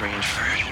Rangeford.